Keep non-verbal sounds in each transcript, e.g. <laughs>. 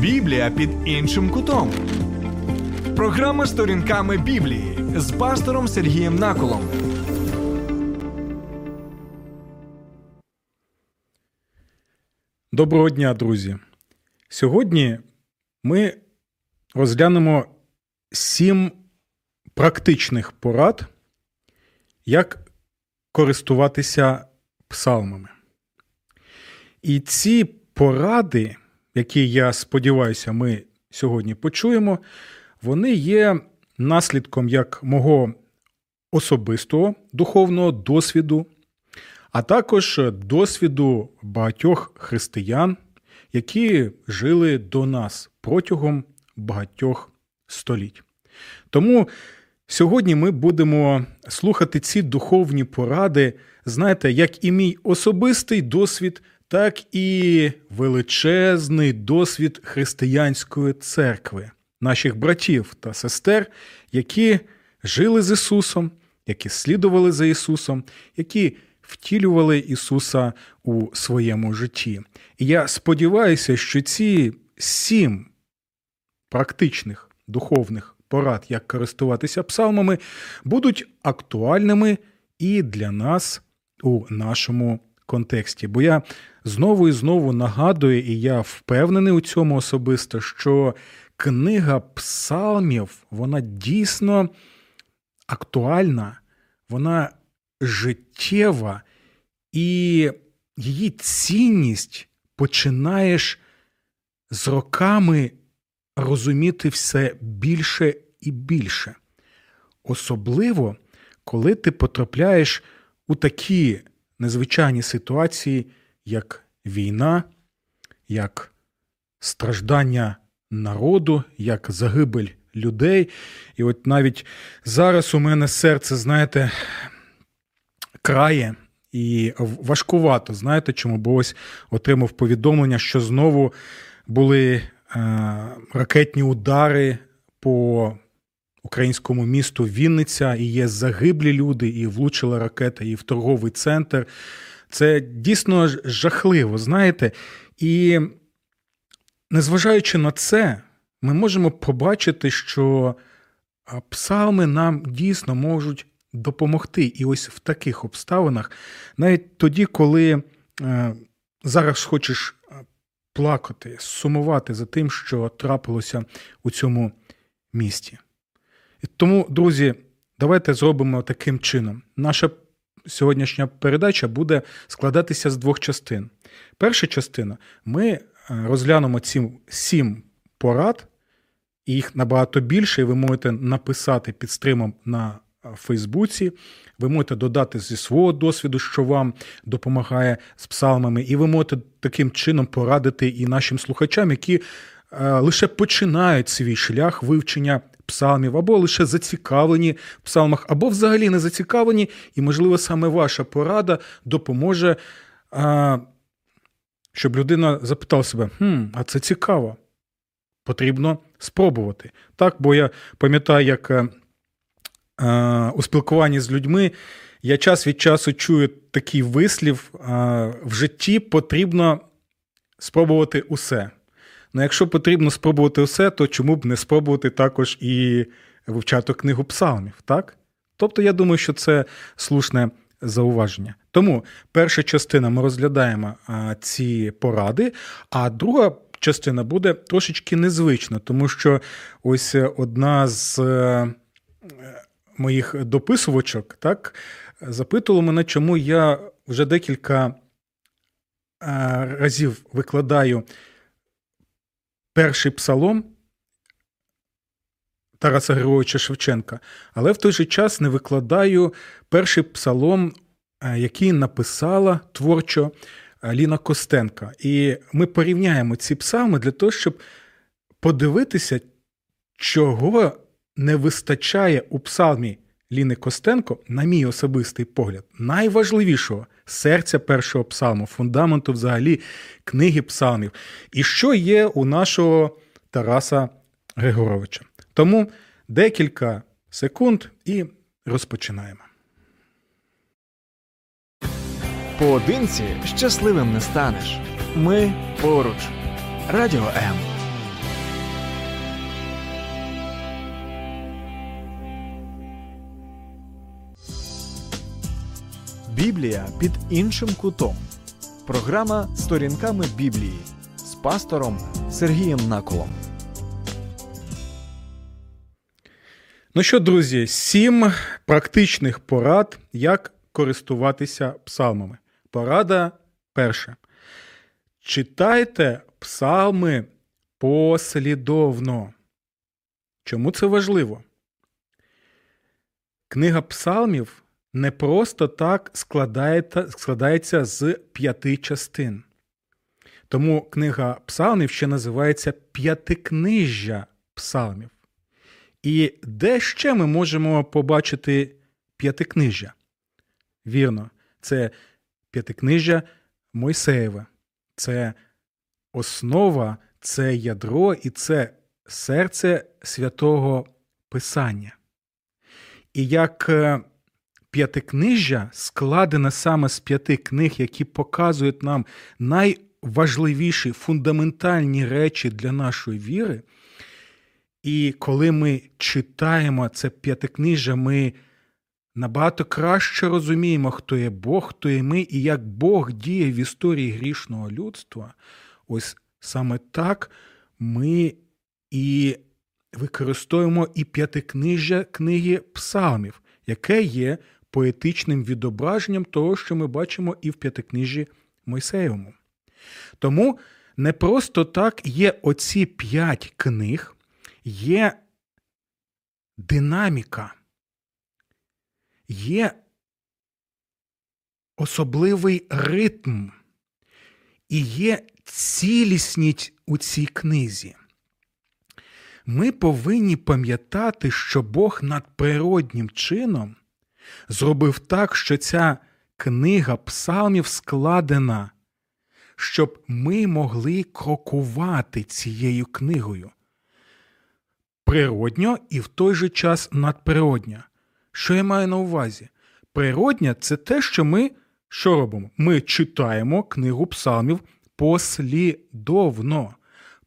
Біблія під іншим кутом. Програма сторінками Біблії з пастором Сергієм Наколом. Доброго дня, друзі. Сьогодні ми розглянемо сім практичних порад, як користуватися псалмами. І ці поради, які я сподіваюся, ми сьогодні почуємо, вони є наслідком як мого особистого духовного досвіду, а також досвіду багатьох християн, які жили до нас протягом багатьох століть. Тому сьогодні ми будемо слухати ці духовні поради, знаєте, як і мій особистий досвід, так і величезний досвід християнської церкви, наших братів та сестер, які жили з Ісусом, які слідували за Ісусом, які втілювали Ісуса у своєму житті. І я сподіваюся, що ці сім практичних духовних порад, як користуватися псалмами, будуть актуальними і для нас у нашому контексті. Бо я знову і знову нагадую, і я впевнений у цьому особисто, що книга псалмів, вона дійсно актуальна, вона життєва, і її цінність починаєш з роками розуміти все більше і більше. Особливо, коли ти потрапляєш у такі незвичайні ситуації, як війна, як страждання народу, як загибель людей. І от навіть зараз у мене серце, знаєте, крає і важкувато. Знаєте чому? Бо ось отримав повідомлення, що знову були е, ракетні удари по українському місту Вінниця, і є загиблі люди, і влучила ракета, і в торговий центр. Це дійсно жахливо, знаєте. І незважаючи на це, ми можемо побачити, що псалми нам дійсно можуть допомогти. І ось в таких обставинах, навіть тоді, коли е, зараз хочеш плакати, сумувати за тим, що трапилося у цьому місті. Тому, друзі, давайте зробимо таким чином. Наша сьогоднішня передача буде складатися з двох частин. Перша частина ми е, розглянемо ці сім порад, і їх набагато більше, і ви можете написати під стримом на е, Фейсбуці. Ви можете додати зі свого досвіду, що вам допомагає з псалмами, і ви можете таким чином порадити і нашим слухачам, які е, лише починають свій шлях вивчення псалмів, або лише зацікавлені в псалмах, або взагалі не зацікавлені, і, можливо, саме ваша порада допоможе, а, щоб людина запитала себе: хм, а це цікаво. Потрібно спробувати. Так, бо я пам'ятаю, як а, е, е, у спілкуванні з людьми я час від часу чую такий вислів: в житті потрібно спробувати усе. Ну, якщо потрібно спробувати все, то чому б не спробувати також і вивчати книгу псалмів, так? Тобто, я думаю, що це слушне зауваження. Тому перша частина ми розглядаємо ці поради, а друга частина буде трошечки незвична, тому що ось одна з е, моїх дописувачок так, запитувала мене, чому я вже декілька е, разів викладаю перший псалом Тараса Григоровича Шевченка, але в той же час не викладаю перший псалом, е, який написала творчо е, Ліна Костенка. І ми порівняємо ці псалми для того, щоб подивитися, чого не вистачає у псалмі Ліни Костенко, на мій особистий погляд, найважливішого серця першого псалму, фундаменту взагалі книги псалмів, і що є у нашого Тараса Григоровича. Тому декілька секунд і розпочинаємо. Поодинці щасливим не станеш. Ми поруч. Радіо М. Біблія під іншим кутом. Програма Сторінками Біблії з пастором Сергієм Наколом. Ну що, друзі, сім практичних порад, як користуватися псалмами. Порада перша. Читайте псалми послідовно. Чому це важливо? Книга псалмів не просто так складається з п'яти частин. Тому книга псалмів ще називається П'ятикнижжя псалмів. І де ще ми можемо побачити п'ятикнижжя? Вірно, це п'ятикнижжя Мойсеєве, це основа, це ядро і це серце святого Писання. І як е, п'ятикнижжя складене саме з п'яти книг, які показують нам найважливіші фундаментальні речі для нашої віри. І коли ми читаємо це п'ятикнижжя, ми набагато краще розуміємо, хто є Бог, хто є ми, і як Бог діє в історії грішного людства. Ось саме так ми і використовуємо і п'ятикнижжя книги псалмів, яке є поетичним відображенням того, що ми бачимо і в п'ятикнижжі Мойсеєвому. Тому не просто так є оці п'ять книг, є динаміка, є особливий ритм, і є цілісність у цій книзі. Ми повинні пам'ятати, що Бог надприроднім чином зробив так, що ця книга псалмів складена, щоб ми могли крокувати цією книгою. Природньо і в той же час надприродньо. Що я маю на увазі? Природня це те, що ми що робимо? Ми читаємо книгу псалмів послідовно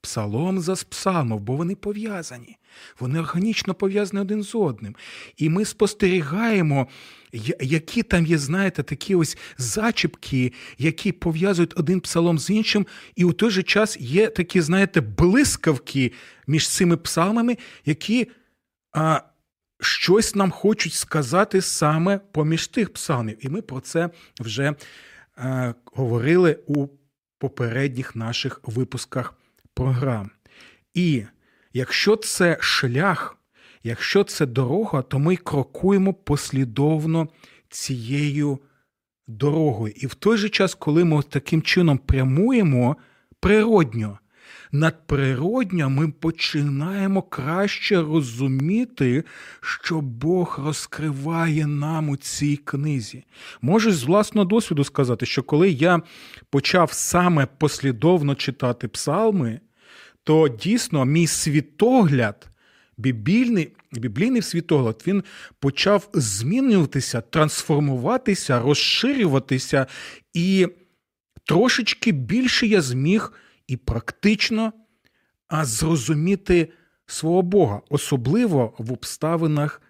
псалом за псалмом, бо вони пов'язані, вони органічно пов'язані один з одним. І ми спостерігаємо, які там є, знаєте, такі ось зачіпки, які пов'язують один псалом з іншим, і у той же час є такі, знаєте, блискавки між цими псалмами, які а, щось нам хочуть сказати саме поміж тих псалмів. І ми про це вже а, говорили у попередніх наших випусках програм. І якщо це шлях, якщо це дорога, то ми крокуємо послідовно цією дорогою. І в той же час, коли ми таким чином прямуємо природньо, надприродньо ми починаємо краще розуміти, що Бог розкриває нам у цій книзі. Можу з власного досвіду сказати, що коли я почав саме послідовно читати псалми, то дійсно мій світогляд. Біблійний біблійний світогляд він почав змінюватися, трансформуватися, розширюватися, і трошечки більше я зміг і практично зрозуміти свого Бога, особливо в обставинах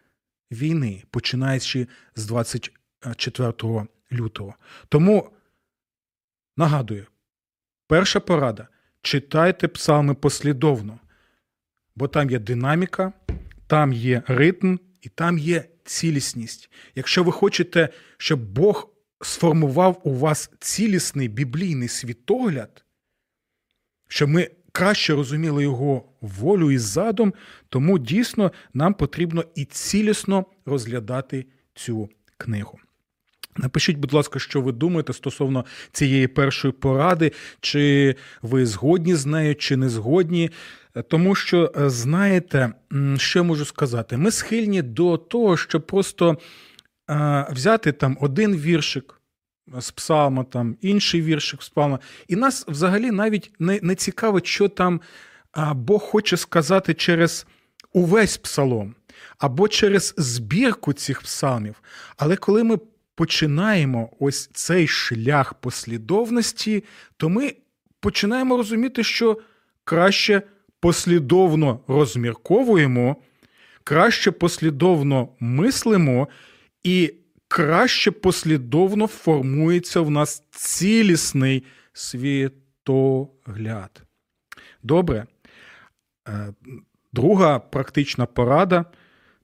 війни, починаючи з 24 лютого. Тому нагадую, перша порада: читайте псалми послідовно, бо там є динаміка, там є ритм і там є цілісність. Якщо ви хочете, щоб Бог сформував у вас цілісний біблійний світогляд, щоб ми краще розуміли його волю і задум, тому дійсно нам потрібно і цілісно розглядати цю книгу. Напишіть, будь ласка, що ви думаєте стосовно цієї першої поради, чи ви згодні з нею, чи не згодні. Тому що, е, знаєте, що я можу сказати? Ми схильні до того, щоб просто е, взяти там один віршик, з псалма, там інший віршик з псалма. І нас взагалі навіть не, не цікавить, що там Бог хоче сказати через увесь псалом або через збірку цих псалмів. Але коли ми починаємо ось цей шлях послідовності, то ми починаємо розуміти, що краще послідовно розмірковуємо, краще послідовно мислимо і краще послідовно формується в нас цілісний світогляд. Добре. Е, друга практична порада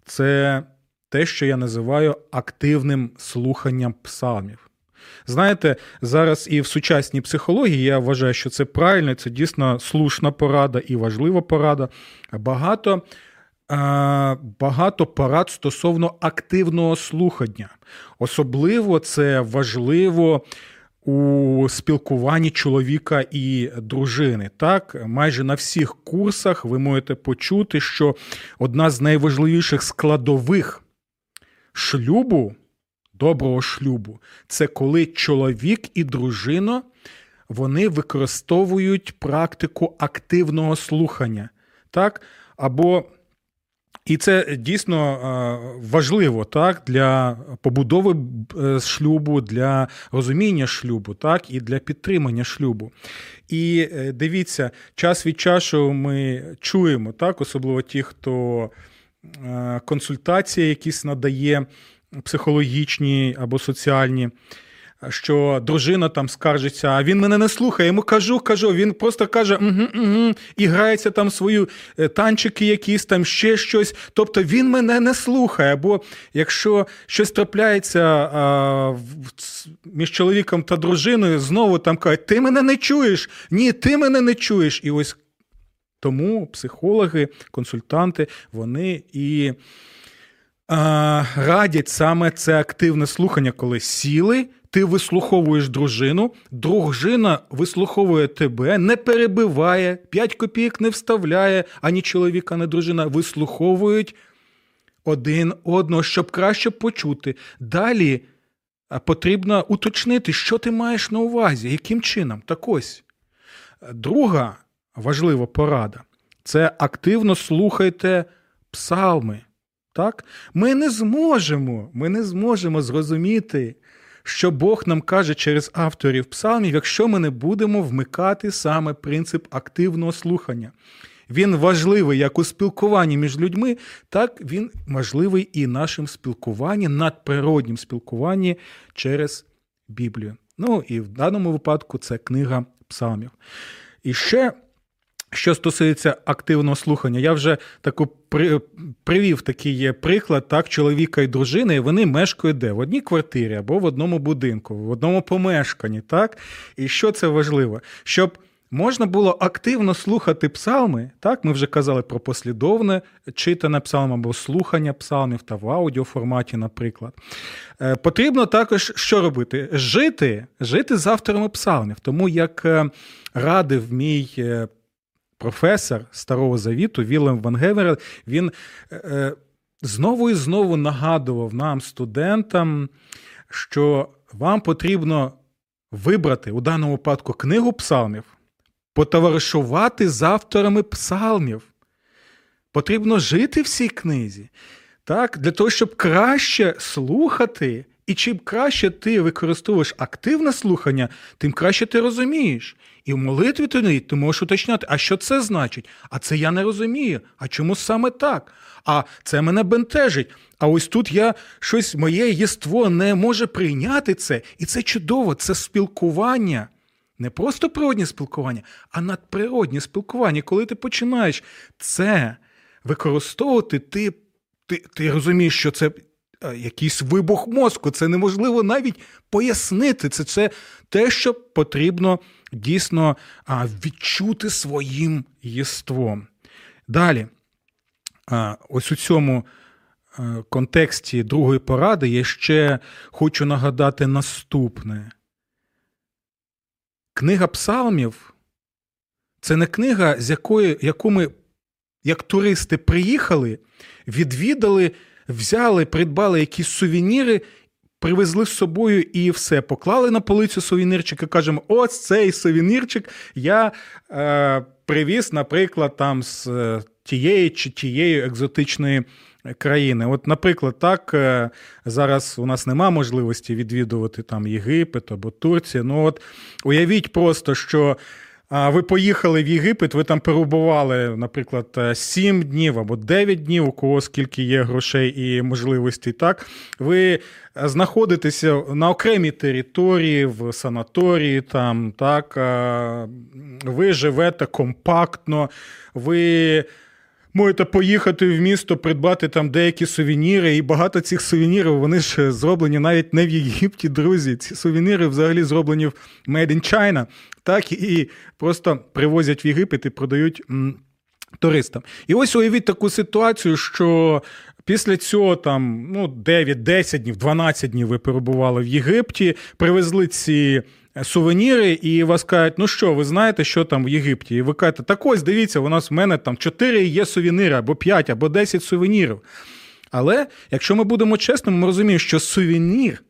це те, що я називаю активним слуханням псалмів. Знаєте, зараз і в сучасній психології я вважаю, що це правильно, це дійсно слушна порада і важлива порада. Багато багато порад стосовно активного слухання. Особливо це важливо. У спілкуванні чоловіка і дружини. Так, майже на всіх курсах ви можете почути, що одна з найважливіших складових шлюбу, доброго шлюбу, це коли чоловік і дружина вони використовують практику активного слухання. Так? Або і це дійсно е, важливо так, для побудови е, шлюбу, для розуміння шлюбу, так, і для підтримання шлюбу. І е, дивіться, час від часу ми чуємо, так, особливо ті, хто консультації якісь надає психологічні або соціальні що дружина там скаржиться, а він мене не слухає. Йому кажу, кажу. Він просто каже, угу, угу, і грається там свою е, танчики, якісь там ще щось. Тобто він мене не слухає. Бо якщо щось трапляється а, між чоловіком та дружиною, знову там кажуть, ти мене не чуєш, ні, ти мене не чуєш. І ось тому психологи, консультанти, вони і. Радять саме це активне слухання, коли сіли ти вислуховуєш дружину, дружина вислуховує тебе, не перебиває, 5 копійок не вставляє, ані чоловік, ані дружина вислуховують один одного, щоб краще почути. Далі потрібно уточнити, що ти маєш на увазі, яким чином. Так ось. Друга важлива порада це активно слухайте псалми. Так? Ми не зможемо, ми не зможемо зрозуміти що Бог нам каже через авторів псалмів, якщо ми не будемо вмикати саме принцип активного слухання. Він важливий як у спілкуванні між людьми, так він важливий і нашим спілкуванні, надприроднім спілкуванні через Біблію. Ну і в даному випадку це книга псалмів. І ще що стосується активного слухання, я вже таку при, привів такий приклад так, чоловіка і дружини, і вони мешкають де? В одній квартирі або в одному будинку, в одному помешканні. так? І що це важливо? Щоб можна було активно слухати псалми, так, ми вже казали про послідовне читане псалм або слухання псалмів та в аудіоформаті, наприклад. Е, потрібно також що робити? Жити, жити з авторами псалмів, тому як е, радив мій е, професор Старого Завіту Вілем Ван Гевер, він е, е, знову і знову нагадував нам, студентам, що вам потрібно вибрати у даному випадку книгу псалмів, потоваришувати з авторами псалмів. Потрібно жити в цій книзі. Так, Для того, щоб краще слухати, і чим краще ти використовуєш активне слухання, тим краще ти розумієш. І в молитві тоді ти можеш уточняти, а що це значить? А це я не розумію. А чому саме так? А це мене бентежить. А ось тут я щось, моє єство не може прийняти це. І це чудово, це спілкування. Не просто природнє спілкування, а надприроднє спілкування. Коли ти починаєш це використовувати, ти, ти, ти розумієш, що це якийсь вибух мозку. Це неможливо навіть пояснити. Це це те, що потрібно дійсно відчути своїм єством. Далі, ось у цьому е, контексті другої поради я ще хочу нагадати наступне. Книга псалмів це не книга, з якої, яку ми, як туристи, приїхали, відвідали взяли, придбали якісь сувеніри, привезли з собою і все. Поклали на полицю сувенірчик і кажемо: ось цей сувенірчик я е, привіз, наприклад, там з е, тієї чи тієї екзотичної. Країни, от, наприклад, так е, зараз у нас нема можливості відвідувати там Єгипет або Турцію. Ну от уявіть просто, що ви поїхали в Єгипет, ви там перебували, наприклад, 7 днів або 9 днів, у кого скільки є грошей і можливостей. Так, ви знаходитеся на окремій території, в санаторії, там, так, ви живете компактно, ви. Можете поїхати в місто, придбати там деякі сувеніри, і багато цих сувенірів вони ж зроблені навіть не в Єгипті, друзі. Ці сувеніри взагалі зроблені в Made in China так і просто привозять в Єгипет і продають туристам. І ось уявіть таку ситуацію, що. Після цього там ну 9-10 днів, 12 днів ви перебували в Єгипті, привезли ці сувеніри, і вас кажуть, ну що, ви знаєте, що там в Єгипті? І ви кажете, так ось дивіться, у нас в мене там 4 є сувеніри, або 5, або 10 сувенірів. Але якщо ми будемо чесними, ми розуміємо, що сувенір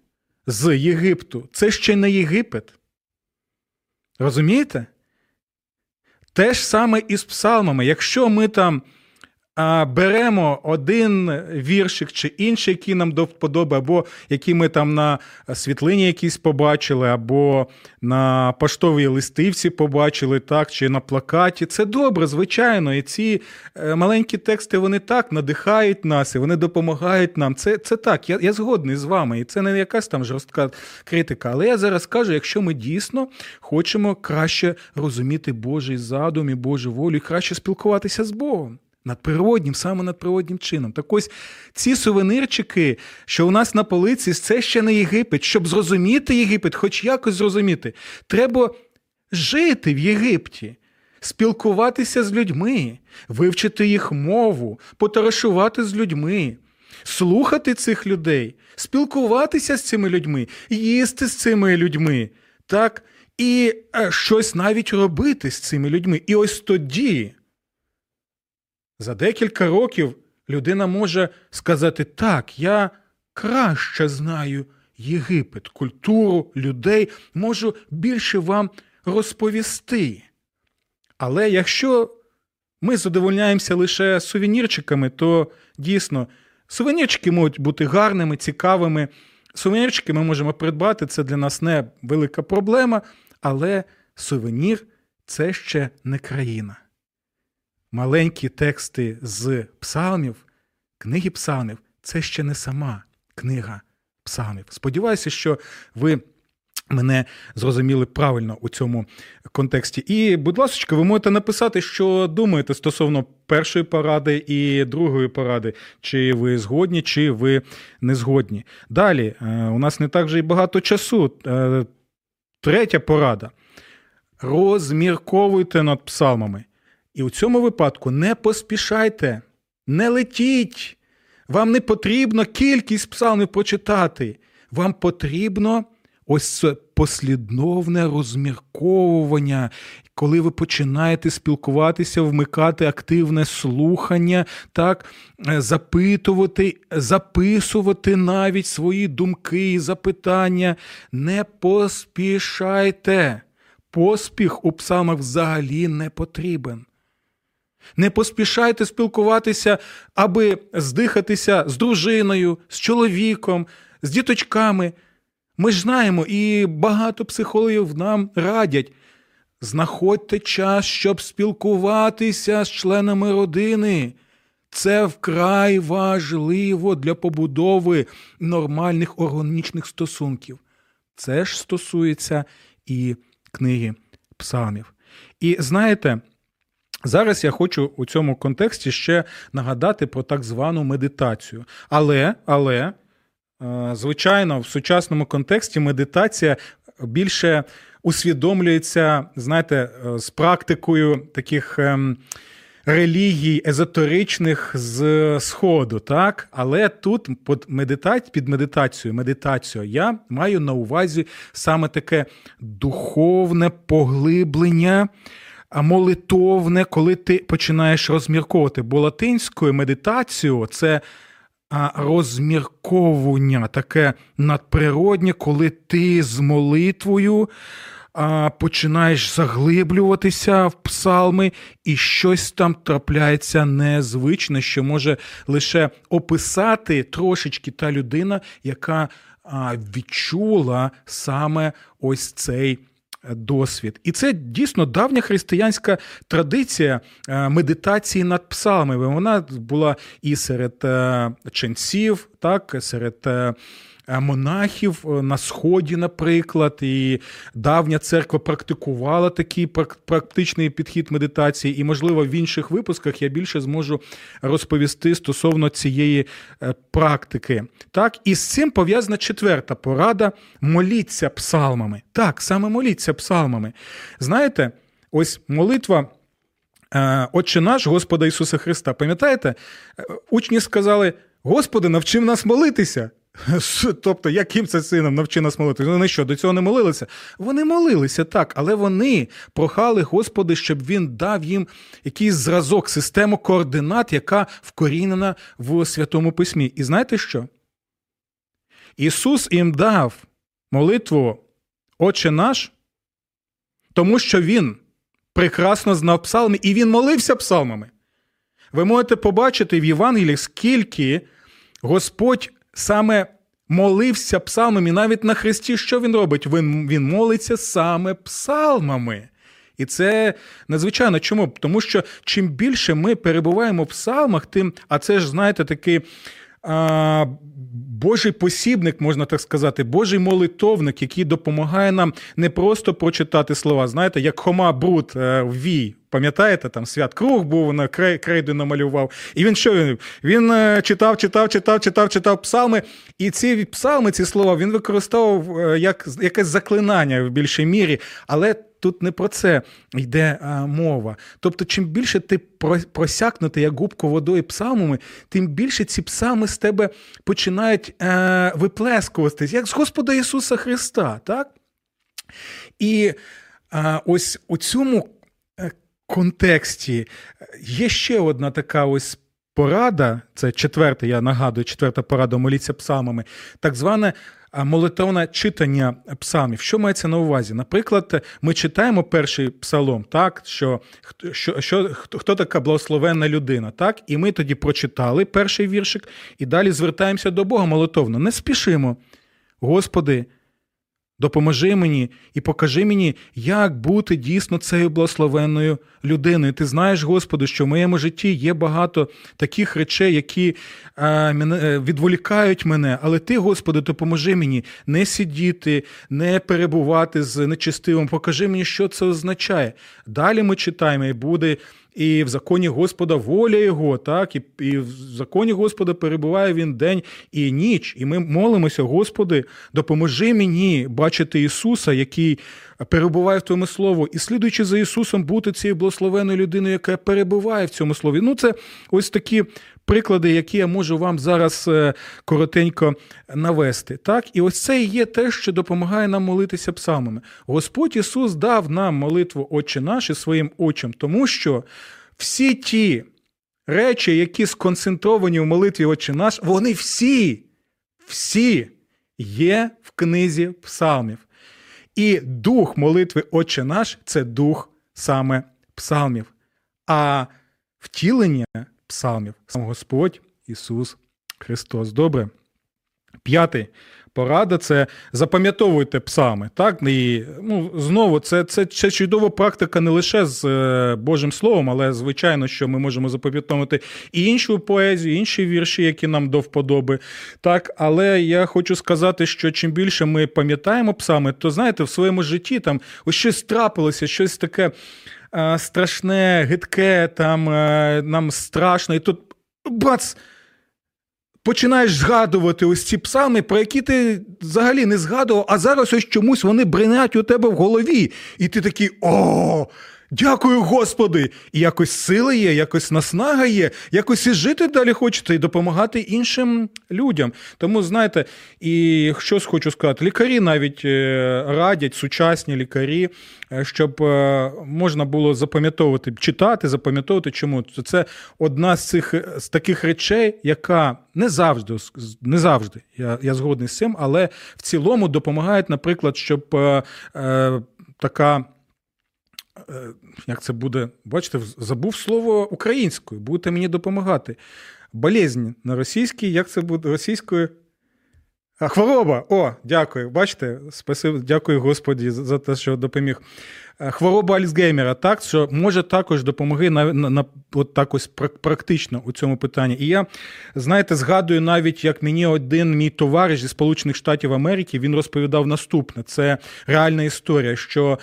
з Єгипту це ще не Єгипет. Розумієте? Те ж саме і з псалмами. Якщо ми там беремо один віршик чи інший, який нам до вподоби, або який ми там на світлині якісь побачили, або на поштовій листивці побачили, так, чи на плакаті. Це добре, звичайно. І ці е, маленькі тексти вони так надихають нас, і вони допомагають нам. Це це так, я я згодний з вами. І це не якась там жорстка критика. Але я зараз кажу, якщо ми дійсно хочемо краще розуміти Божий задум і Божу волю, і краще спілкуватися з Богом надприроднім, саме надприроднім чином. Так ось ці сувенирчики, що у нас на полиці, це ще не Єгипет. Щоб зрозуміти Єгипет, хоч якось зрозуміти, треба жити в Єгипті. Спілкуватися з людьми, вивчити їх мову, потарашувати з людьми, слухати цих людей, спілкуватися з цими людьми, їсти з цими людьми, так, і е, щось навіть робити з цими людьми. І ось тоді за декілька років людина може сказати: так, я краще знаю Єгипет, культуру людей, можу більше вам розповісти. Але якщо ми задовольняємося лише сувенірчиками, то дійсно сувенірчики можуть бути гарними, цікавими. Сувенірчики ми можемо придбати, це для нас не велика проблема, але сувенір це ще не країна маленькі тексти з псалмів, книги псалмів це ще не сама книга псалмів. Сподіваюся, що ви. Мене зрозуміли правильно у цьому контексті. І, будь ласка, ви можете написати, що думаєте стосовно першої поради і другої поради, чи ви згодні, чи ви не згодні. Далі, е, у нас не так вже й багато часу. Е, третя порада. Розмірковуйте над псалмами. І у цьому випадку не поспішайте, не летіть. Вам не потрібно кількість псалмів прочитати. Вам потрібно ось це послідовне розмірковування, коли ви починаєте спілкуватися, вмикати активне слухання, так, е, запитувати, записувати навіть свої думки і запитання. Не поспішайте. Поспіх у псалмах взагалі не потрібен. Не поспішайте спілкуватися, аби здихатися з дружиною, з чоловіком, з діточками. Ми ж знаємо, і багато психологів нам радять. Знаходьте час, щоб спілкуватися з членами родини. Це вкрай важливо для побудови нормальних органічних стосунків. Це ж стосується і книги псалмів. І знаєте, Зараз я хочу у цьому контексті ще нагадати про так звану медитацію. Але, але, е, звичайно, в сучасному контексті медитація більше усвідомлюється, знаєте, е, з практикою таких ем, релігій езотеричних з Сходу, так? Але тут під медитацією, під медитацією, медитацію я маю на увазі саме таке духовне поглиблення молитовне, коли ти починаєш розмірковувати. Бо латинською медитацією це розмірковування, таке надприроднє, коли ти з молитвою. Починаєш заглиблюватися в псалми, і щось там трапляється незвичне, що може лише описати трошечки та людина, яка відчула саме ось цей досвід. І це дійсно давня християнська традиція медитації над псалмами. Вона була і серед ченців, так, серед Е, монахів е, на Сході, наприклад, і давня церква практикувала такий практичний підхід медитації, і, можливо, в інших випусках я більше зможу розповісти стосовно цієї е, практики. Так, І з цим пов'язана четверта порада: моліться псалмами. Так, саме моліться псалмами. Знаєте, ось молитва. Отче наш, Господа Ісуса Христа, пам'ятаєте? Учні сказали: Господи, навчив нас молитися. <laughs> Тобто, яким це сином навчи нас молитися? Вони що, до цього не молилися? Вони молилися так, але вони прохали Господи, щоб він дав їм якийсь зразок, систему координат, яка вкорінена в Святому Письмі. І знаєте що? Ісус їм дав молитву Отче наш, тому що Він прекрасно знав псалми, і Він молився псалмами. Ви можете побачити в Євангелії, скільки Господь саме молився псалмами, навіть на Христі, що він робить? Він, Він молиться саме псалмами. І це надзвичайно чому? Тому що чим більше ми перебуваємо в псалмах, тим, а це ж, знаєте, такий а, Божий посібник, можна так сказати, Божий молитовник, який допомагає нам не просто прочитати слова, знаєте, як Хома Брут е, в Вій. Пам'ятаєте, там свят круг був на крейду намалював. І він що він? Він е, читав, читав, читав, читав, читав псалми. І ці псалми, ці слова він використовував е, як якесь заклинання в більшій мірі. Але тут не про це йде а, мова. Тобто, чим більше ти просякнути як губку водою псалмами, тим більше ці псалми з тебе починають е, виплескуватись, як з Господа Ісуса Христа. так? І а, ось у цьому е, контексті є ще одна така ось. Порада, це четверта, я нагадую, четверта порада моліться псалмами, так зване молитовне читання псалмів. Що мається на увазі? Наприклад, ми читаємо перший псалом, так що що, що хто така благословенна людина, так, і ми тоді прочитали перший віршик і далі звертаємося до Бога молитовно. Не спішимо, Господи. Допоможи мені і покажи мені, як бути дійсно цією благословенною людиною. Ти знаєш, Господи, що в моєму житті є багато таких речей, які а, мене, відволікають мене. Але ти, Господи, допоможи мені не сидіти, не перебувати з нечистивим. Покажи мені, що це означає. Далі ми читаємо, і буде і в законі Господа воля Його, так, і і в законі Господа перебуває він день і ніч. І ми молимося, Господи, допоможи мені бачити Ісуса, який перебуває в Твоєму Слову, і слідуючи за Ісусом, бути цією благословеною людиною, яка перебуває в цьому слові. Ну, це ось такі приклади, які я можу вам зараз е, коротенько навести. Так, і ось це і є те, що допомагає нам молитися псалмами. Господь Ісус дав нам молитву Отче наш і своїм очам, тому що всі ті речі, які сконцентровані в молитві Отче наш, вони всі, всі є в книзі псалмів. І дух молитви Отче наш це дух саме псалмів. А втілення псалмів сам Господь Ісус Христос. Добре. П'ятий порада це запам'ятовуйте псами. Так? І, ну, Знову, це це, це чудова практика не лише з е, Божим Словом, але, звичайно, що ми можемо запам'ятовувати і іншу поезію, інші вірші, які нам до вподоби. Так? Але я хочу сказати, що чим більше ми пам'ятаємо псами, то знаєте, в своєму житті там ось щось трапилося, щось таке. Е, страшне, гидке, там е, нам страшно, і тут бац! Починаєш згадувати ось ці псалми, про які ти взагалі не згадував, а зараз ось чомусь вони бринять у тебе в голові. І ти такий о! Дякую, Господи! І якось сила є, якось наснага є, якось і жити далі хочеться і допомагати іншим людям. Тому, знаєте, і щось хочу сказати, лікарі навіть е, радять, сучасні лікарі, е, щоб е, можна було запам'ятовувати, читати, запам'ятовувати, чому це одна з цих з таких речей, яка не завжди, не завжди, я я згодний з цим, але в цілому допомагає, наприклад, щоб е, така. Е, як це буде, бачите, забув слово українською, будете мені допомагати. Болезнь на російській, як це буде російською? Хвороба. О, дякую. Бачите, спасибо, дякую Господі за те, що допоміг. Хвороба Альцгеймера, так, що може також допомогти на, на, на от так ось практично у цьому питанні. І я, знаєте, згадую навіть, як мені один мій товариш зі Сполучених Штатів Америки він розповідав наступне: це реальна історія, що.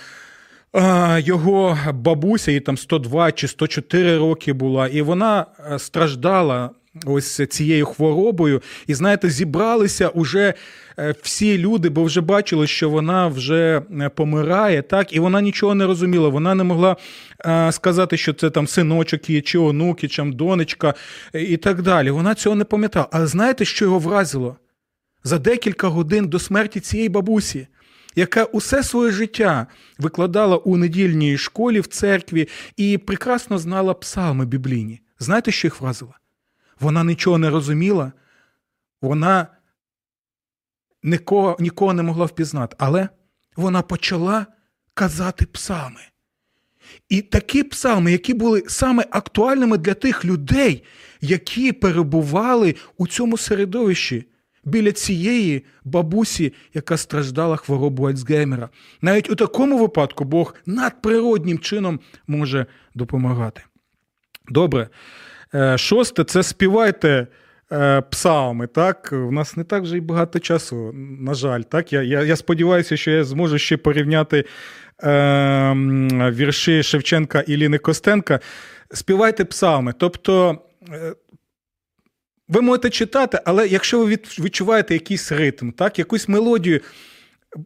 Його бабуся, їй там 102 чи 104 роки була, і вона страждала ось цією хворобою. І знаєте, зібралися уже е, всі люди, бо вже бачили, що вона вже е, помирає, так, і вона нічого не розуміла. Вона не могла е, сказати, що це там синочок є, чи онуки, чи донечка і так далі. Вона цього не пам'ятала. Але знаєте, що його вразило? За декілька годин до смерті цієї бабусі. Яка усе своє життя викладала у недільній школі в церкві і прекрасно знала псалми біблійні. Знаєте, що їх вразило? Вона нічого не розуміла, вона нікого, нікого не могла впізнати, але вона почала казати псалми. І такі псалми, які були саме актуальними для тих людей, які перебували у цьому середовищі біля цієї бабусі, яка страждала хворобу Альцгеймера. Навіть у такому випадку Бог надприроднім чином може допомагати. Добре. Е, шосте це співайте е, псалми. Так, У нас не так вже й багато часу, на жаль. Так, Я я, я сподіваюся, що я зможу ще порівняти е, вірші Шевченка і Ліни Костенка. Співайте псалми. Тобто. Ви можете читати, але якщо ви відчуваєте якийсь ритм, так, якусь мелодію,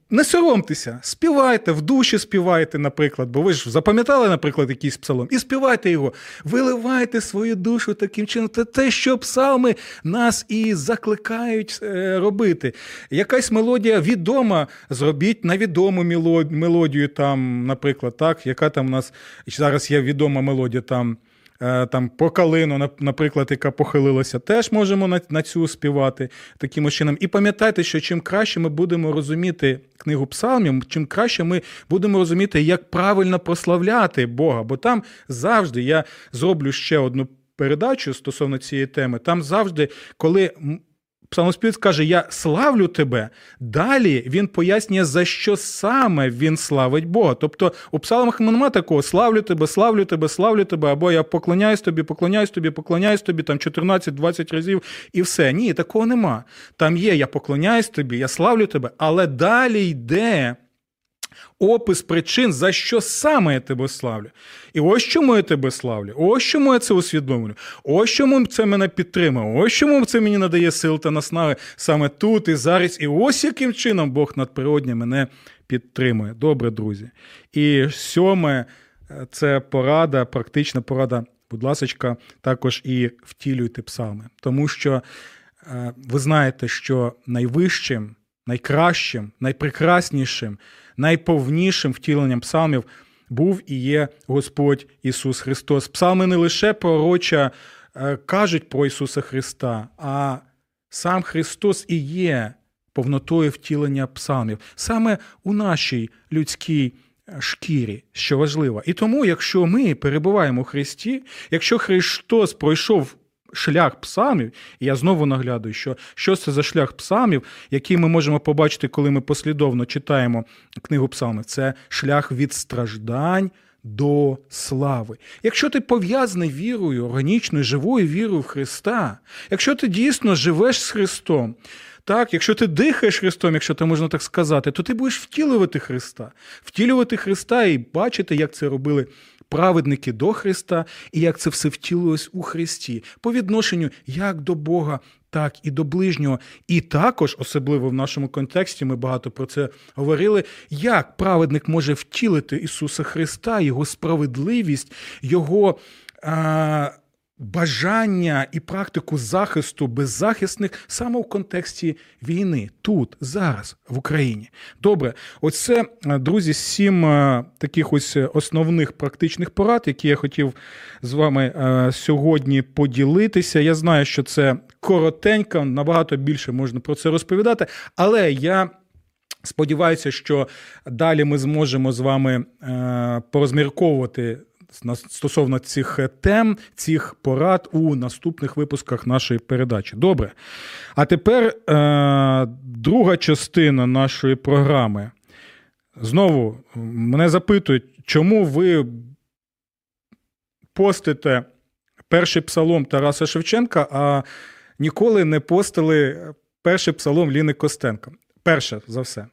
не соромтеся, співайте, в душі співайте, наприклад, бо ви ж запам'ятали, наприклад, якийсь псалом, і співайте його, виливайте свою душу таким чином. Це те, що псалми нас і закликають е, робити. Якась мелодія відома, зробіть на відому мелодію, там, наприклад, так, яка там у нас зараз є відома мелодія там. Е, там по калину, наприклад, яка похилилася, теж можемо на, на цю співати таким чином. І пам'ятайте, що чим краще ми будемо розуміти книгу псалмів, чим краще ми будемо розуміти, як правильно прославляти Бога. Бо там завжди я зроблю ще одну передачу стосовно цієї теми. Там завжди, коли Псалмоспівець каже: Я славлю тебе. Далі він пояснює, за що саме він славить Бога. Тобто у псалмах немає такого славлю тебе, славлю тебе, славлю тебе, або я поклоняюсь тобі, поклоняюсь тобі, поклоняюсь тобі там 14-20 разів і все. Ні, такого нема. Там є я поклоняюсь тобі, я славлю тебе, але далі йде опис причин, за що саме я тебе славлю. І ось чому я тебе славлю, ось чому я це усвідомлю, ось чому це мене підтримує, ось чому це мені надає сил та наснаги саме тут і зараз. І ось яким чином Бог надприроднє мене підтримує. Добре, друзі. І сьоме це порада, практична порада. Будь ласка, також і втілюйте псалми. Тому що е, ви знаєте, що найвищим, найкращим, найпрекраснішим найповнішим втіленням псалмів був і є Господь Ісус Христос. Псалми не лише пророча е, кажуть про Ісуса Христа, а сам Христос і є повнотою втілення псалмів, саме у нашій людській е, шкірі, що важливо. І тому, якщо ми перебуваємо у Христі, якщо Христос пройшов шлях псамів, і я знову наглядую, що що це за шлях псамів, який ми можемо побачити, коли ми послідовно читаємо книгу псалмів. Це шлях від страждань. До слави. Якщо ти пов'язаний вірою, органічною, живою вірою в Христа, якщо ти дійсно живеш з Христом, так, якщо ти дихаєш Христом, якщо це можна так сказати, то ти будеш втілювати Христа, втілювати Христа і бачити, як це робили праведники до Христа, і як це все втілилось у Христі, по відношенню як до Бога, так і до ближнього. І також, особливо в нашому контексті, ми багато про це говорили, як праведник може втілити Ісуса Христа, Його справедливість, Його. Бажання і практику захисту беззахисних саме в контексті війни, тут, зараз, в Україні. Добре, оце, е, друзі, сім е, таких ось основних практичних порад, які я хотів з вами е, сьогодні поділитися. Я знаю, що це коротенько, набагато більше можна про це розповідати, але я. Сподіваюся, що далі ми зможемо з вами порозмірковувати стосовно цих тем, цих порад у наступних випусках нашої передачі. Добре. А тепер е, друга частина нашої програми. Знову мене запитують, чому ви постите перший псалом Тараса Шевченка, а ніколи не постили перший псалом Ліни Костенка. Перше за все.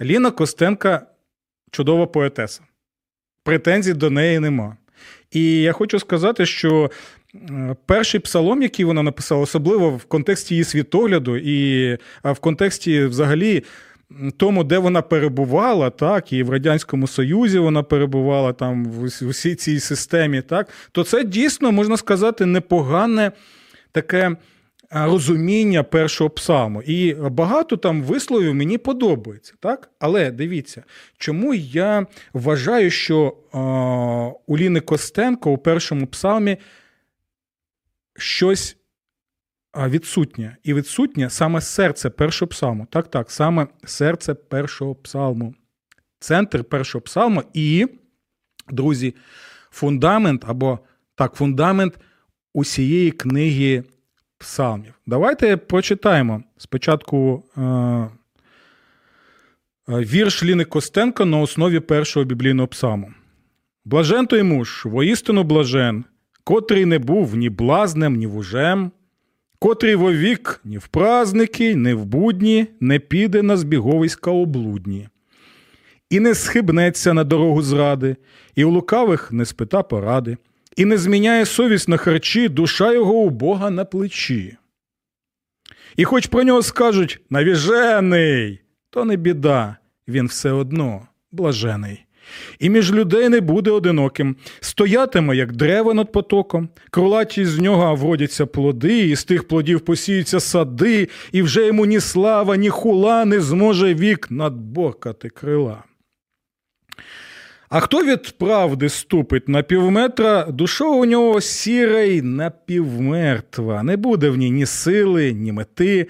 Ліна Костенка чудова поетеса. Претензій до неї нема. І я хочу сказати, що е, перший псалом, який вона написала, особливо в контексті її світогляду, і в контексті взагалі тому, де вона перебувала, так, і в Радянському Союзі вона перебувала там в усій цій системі, так, то це дійсно, можна сказати, непогане таке розуміння першого псалму. І багато там висловів мені подобається. так? Але дивіться, чому я вважаю, що а, у Ліни Костенко у першому псалмі щось відсутнє. І відсутнє саме серце першого псалму. Так, так, саме серце першого псалму. Центр першого псалму і, друзі, фундамент або так, фундамент усієї книги псалмів. Давайте прочитаємо спочатку е, е, вірш Ліни Костенко на основі першого біблійного псалму. Блажен той муж, воістину блажен, котрий не був ні блазнем, ні вужем, котрий вовік ні в праздники, ні в будні не піде на збіговиська облудні, і не схибнеться на дорогу зради, і у лукавих не спита поради і не зміняє совість на харчі, душа його у Бога на плечі. І хоч про нього скажуть навіжений, то не біда, він все одно блажений. І між людей не буде одиноким, стоятиме, як дерево над потоком, кролаті з нього вродяться плоди, і з тих плодів посіються сади, і вже йому ні слава, ні хула не зможе вік надборкати крила. А хто від правди ступить на півметра, душа у нього сіра й напівмертва. Не буде в ній ні сили, ні мети,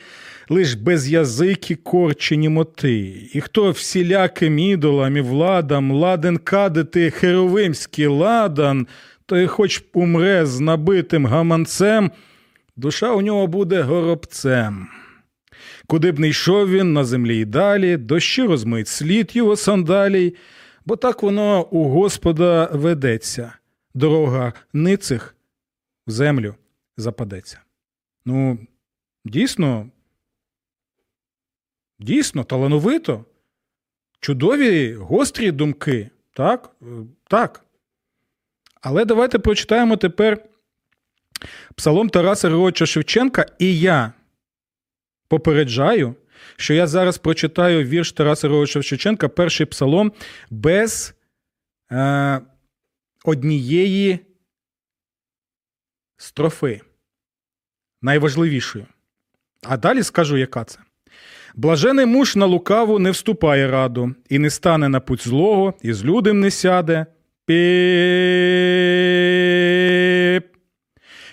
лиш без язики корчені моти. І хто всіляким ідолам і владам ладен кадити херовимський ладан, той хоч умре з набитим гаманцем, душа у нього буде горобцем. Куди б не йшов він на землі й далі, дощі розмить слід його сандалій бо так воно у Господа ведеться, дорога ницих в землю западеться. Ну, дійсно, дійсно, талановито, чудові гострі думки. Так? Так. Але давайте прочитаємо тепер псалом Тараса Григоровича Шевченка, і я попереджаю, що я зараз прочитаю вірш Тараса Григоровича Шевченка, перший псалом, без е, однієї строфи, найважливішої. А далі скажу, яка це. Блажений муж на лукаву не вступає раду, і не стане на путь злого, і з людям не сяде. Піп.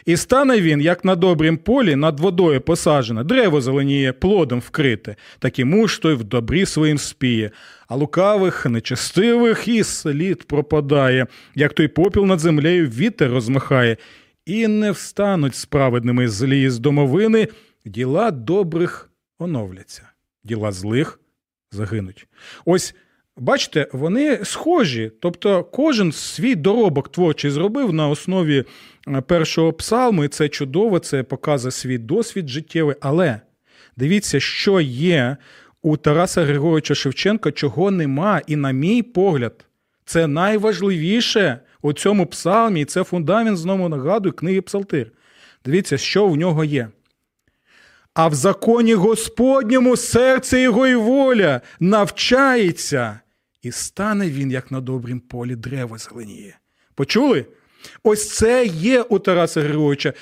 І стане він, як на добрім полі, над водою посаджене, древо зеленіє, плодом вкрите, так і муж той в добрі своїм спіє, а лукавих, нечестивих і слід пропадає, як той попіл над землею вітер розмахає, і не встануть справедними злі з домовини, діла добрих оновляться, діла злих загинуть. Ось. Бачите, вони схожі. Тобто кожен свій доробок творчий зробив на основі е, першого псалму, і це чудово, це показує свій досвід життєвий. Але дивіться, що є у Тараса Григоровича Шевченка, чого нема, і, на мій погляд, це найважливіше у цьому псалмі, і це фундамент, знову нагадую, книги Псалтир. Дивіться, що в нього є. А в законі Господньому серце його і воля навчається і стане він, як на добрім полі дерево зеленіє. Почули? Ось це є у Тараса Григоровича.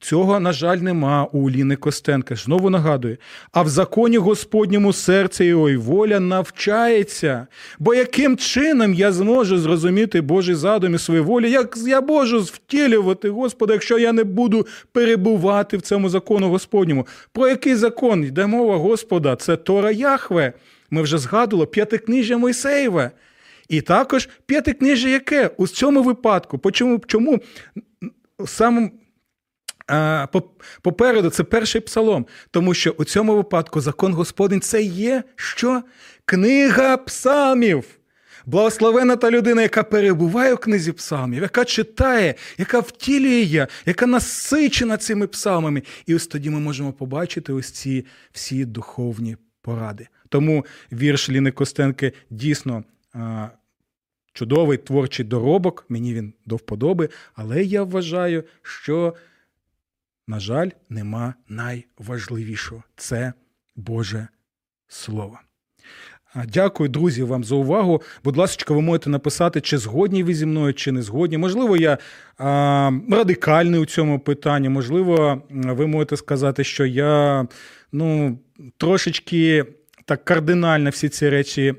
Цього, на жаль, нема у Ліни Костенка. Знову нагадую, а в законі Господньому серце його і воля навчається. Бо яким чином я зможу зрозуміти Божий задум і свою волю, як я можу втілювати Господа, якщо я не буду перебувати в цьому закону Господньому? Про який закон йде мова Господа? Це Тора Яхве. Ми вже згадували п'ятикнижжя Мойсеєве. І також п'ятикнижжя яке у цьому випадку. Почому, чому самим Попереду це перший псалом, тому що у цьому випадку закон Господень це є що? Книга псалмів. Благословена та людина, яка перебуває в книзі псалмів, яка читає, яка втілює, яка насичена цими псалмами. І ось тоді ми можемо побачити ось ці всі духовні поради. Тому вірш Ліни Костенки дійсно чудовий творчий доробок, мені він до вподоби, але я вважаю, що, на жаль, нема найважливішого це Боже Слово. Дякую, друзі, вам за увагу. Будь ласка, ви можете написати, чи згодні ви зі мною, чи не згодні. Можливо, я а, радикальний у цьому питанні. Можливо, ви можете сказати, що я ну, трошечки так кардинально всі ці речі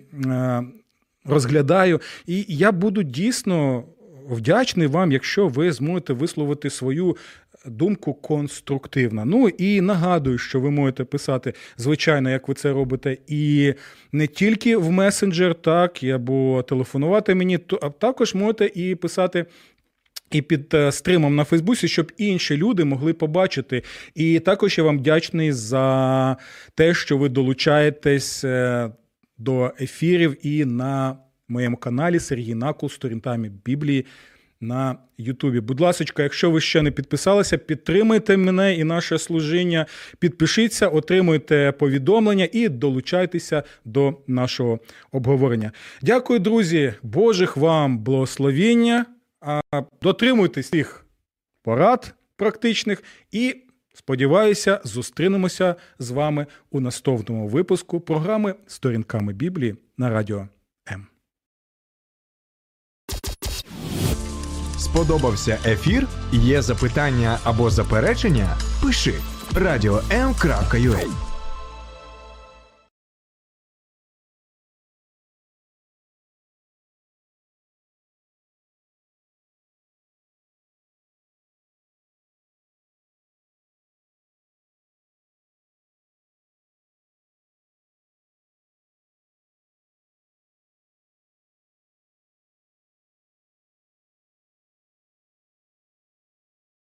розглядаю. І я буду дійсно вдячний вам, якщо ви зможете висловити свою думку конструктивна. Ну і нагадую, що ви можете писати, звичайно, як ви це робите, і не тільки в месенджер, так, або телефонувати мені, а також можете і писати. І під е, стримом на Фейсбуці, щоб інші люди могли побачити. І також я вам вдячний за те, що ви долучаєтесь е, до ефірів і на моєму каналі Сергій Накул сторінтами Біблії на Ютубі. Будь ласка, якщо ви ще не підписалися, підтримайте мене і наше служіння. Підпишіться, отримуйте повідомлення і долучайтеся до нашого обговорення. Дякую, друзі, Божих вам благословіння. Дотримуйтесь цих порад практичних і. Сподіваюся, зустрінемося з вами у наступному випуску програми Сторінками Біблії на радіо М. Сподобався ефір? Є запитання або заперечення? Пиши радіом.ua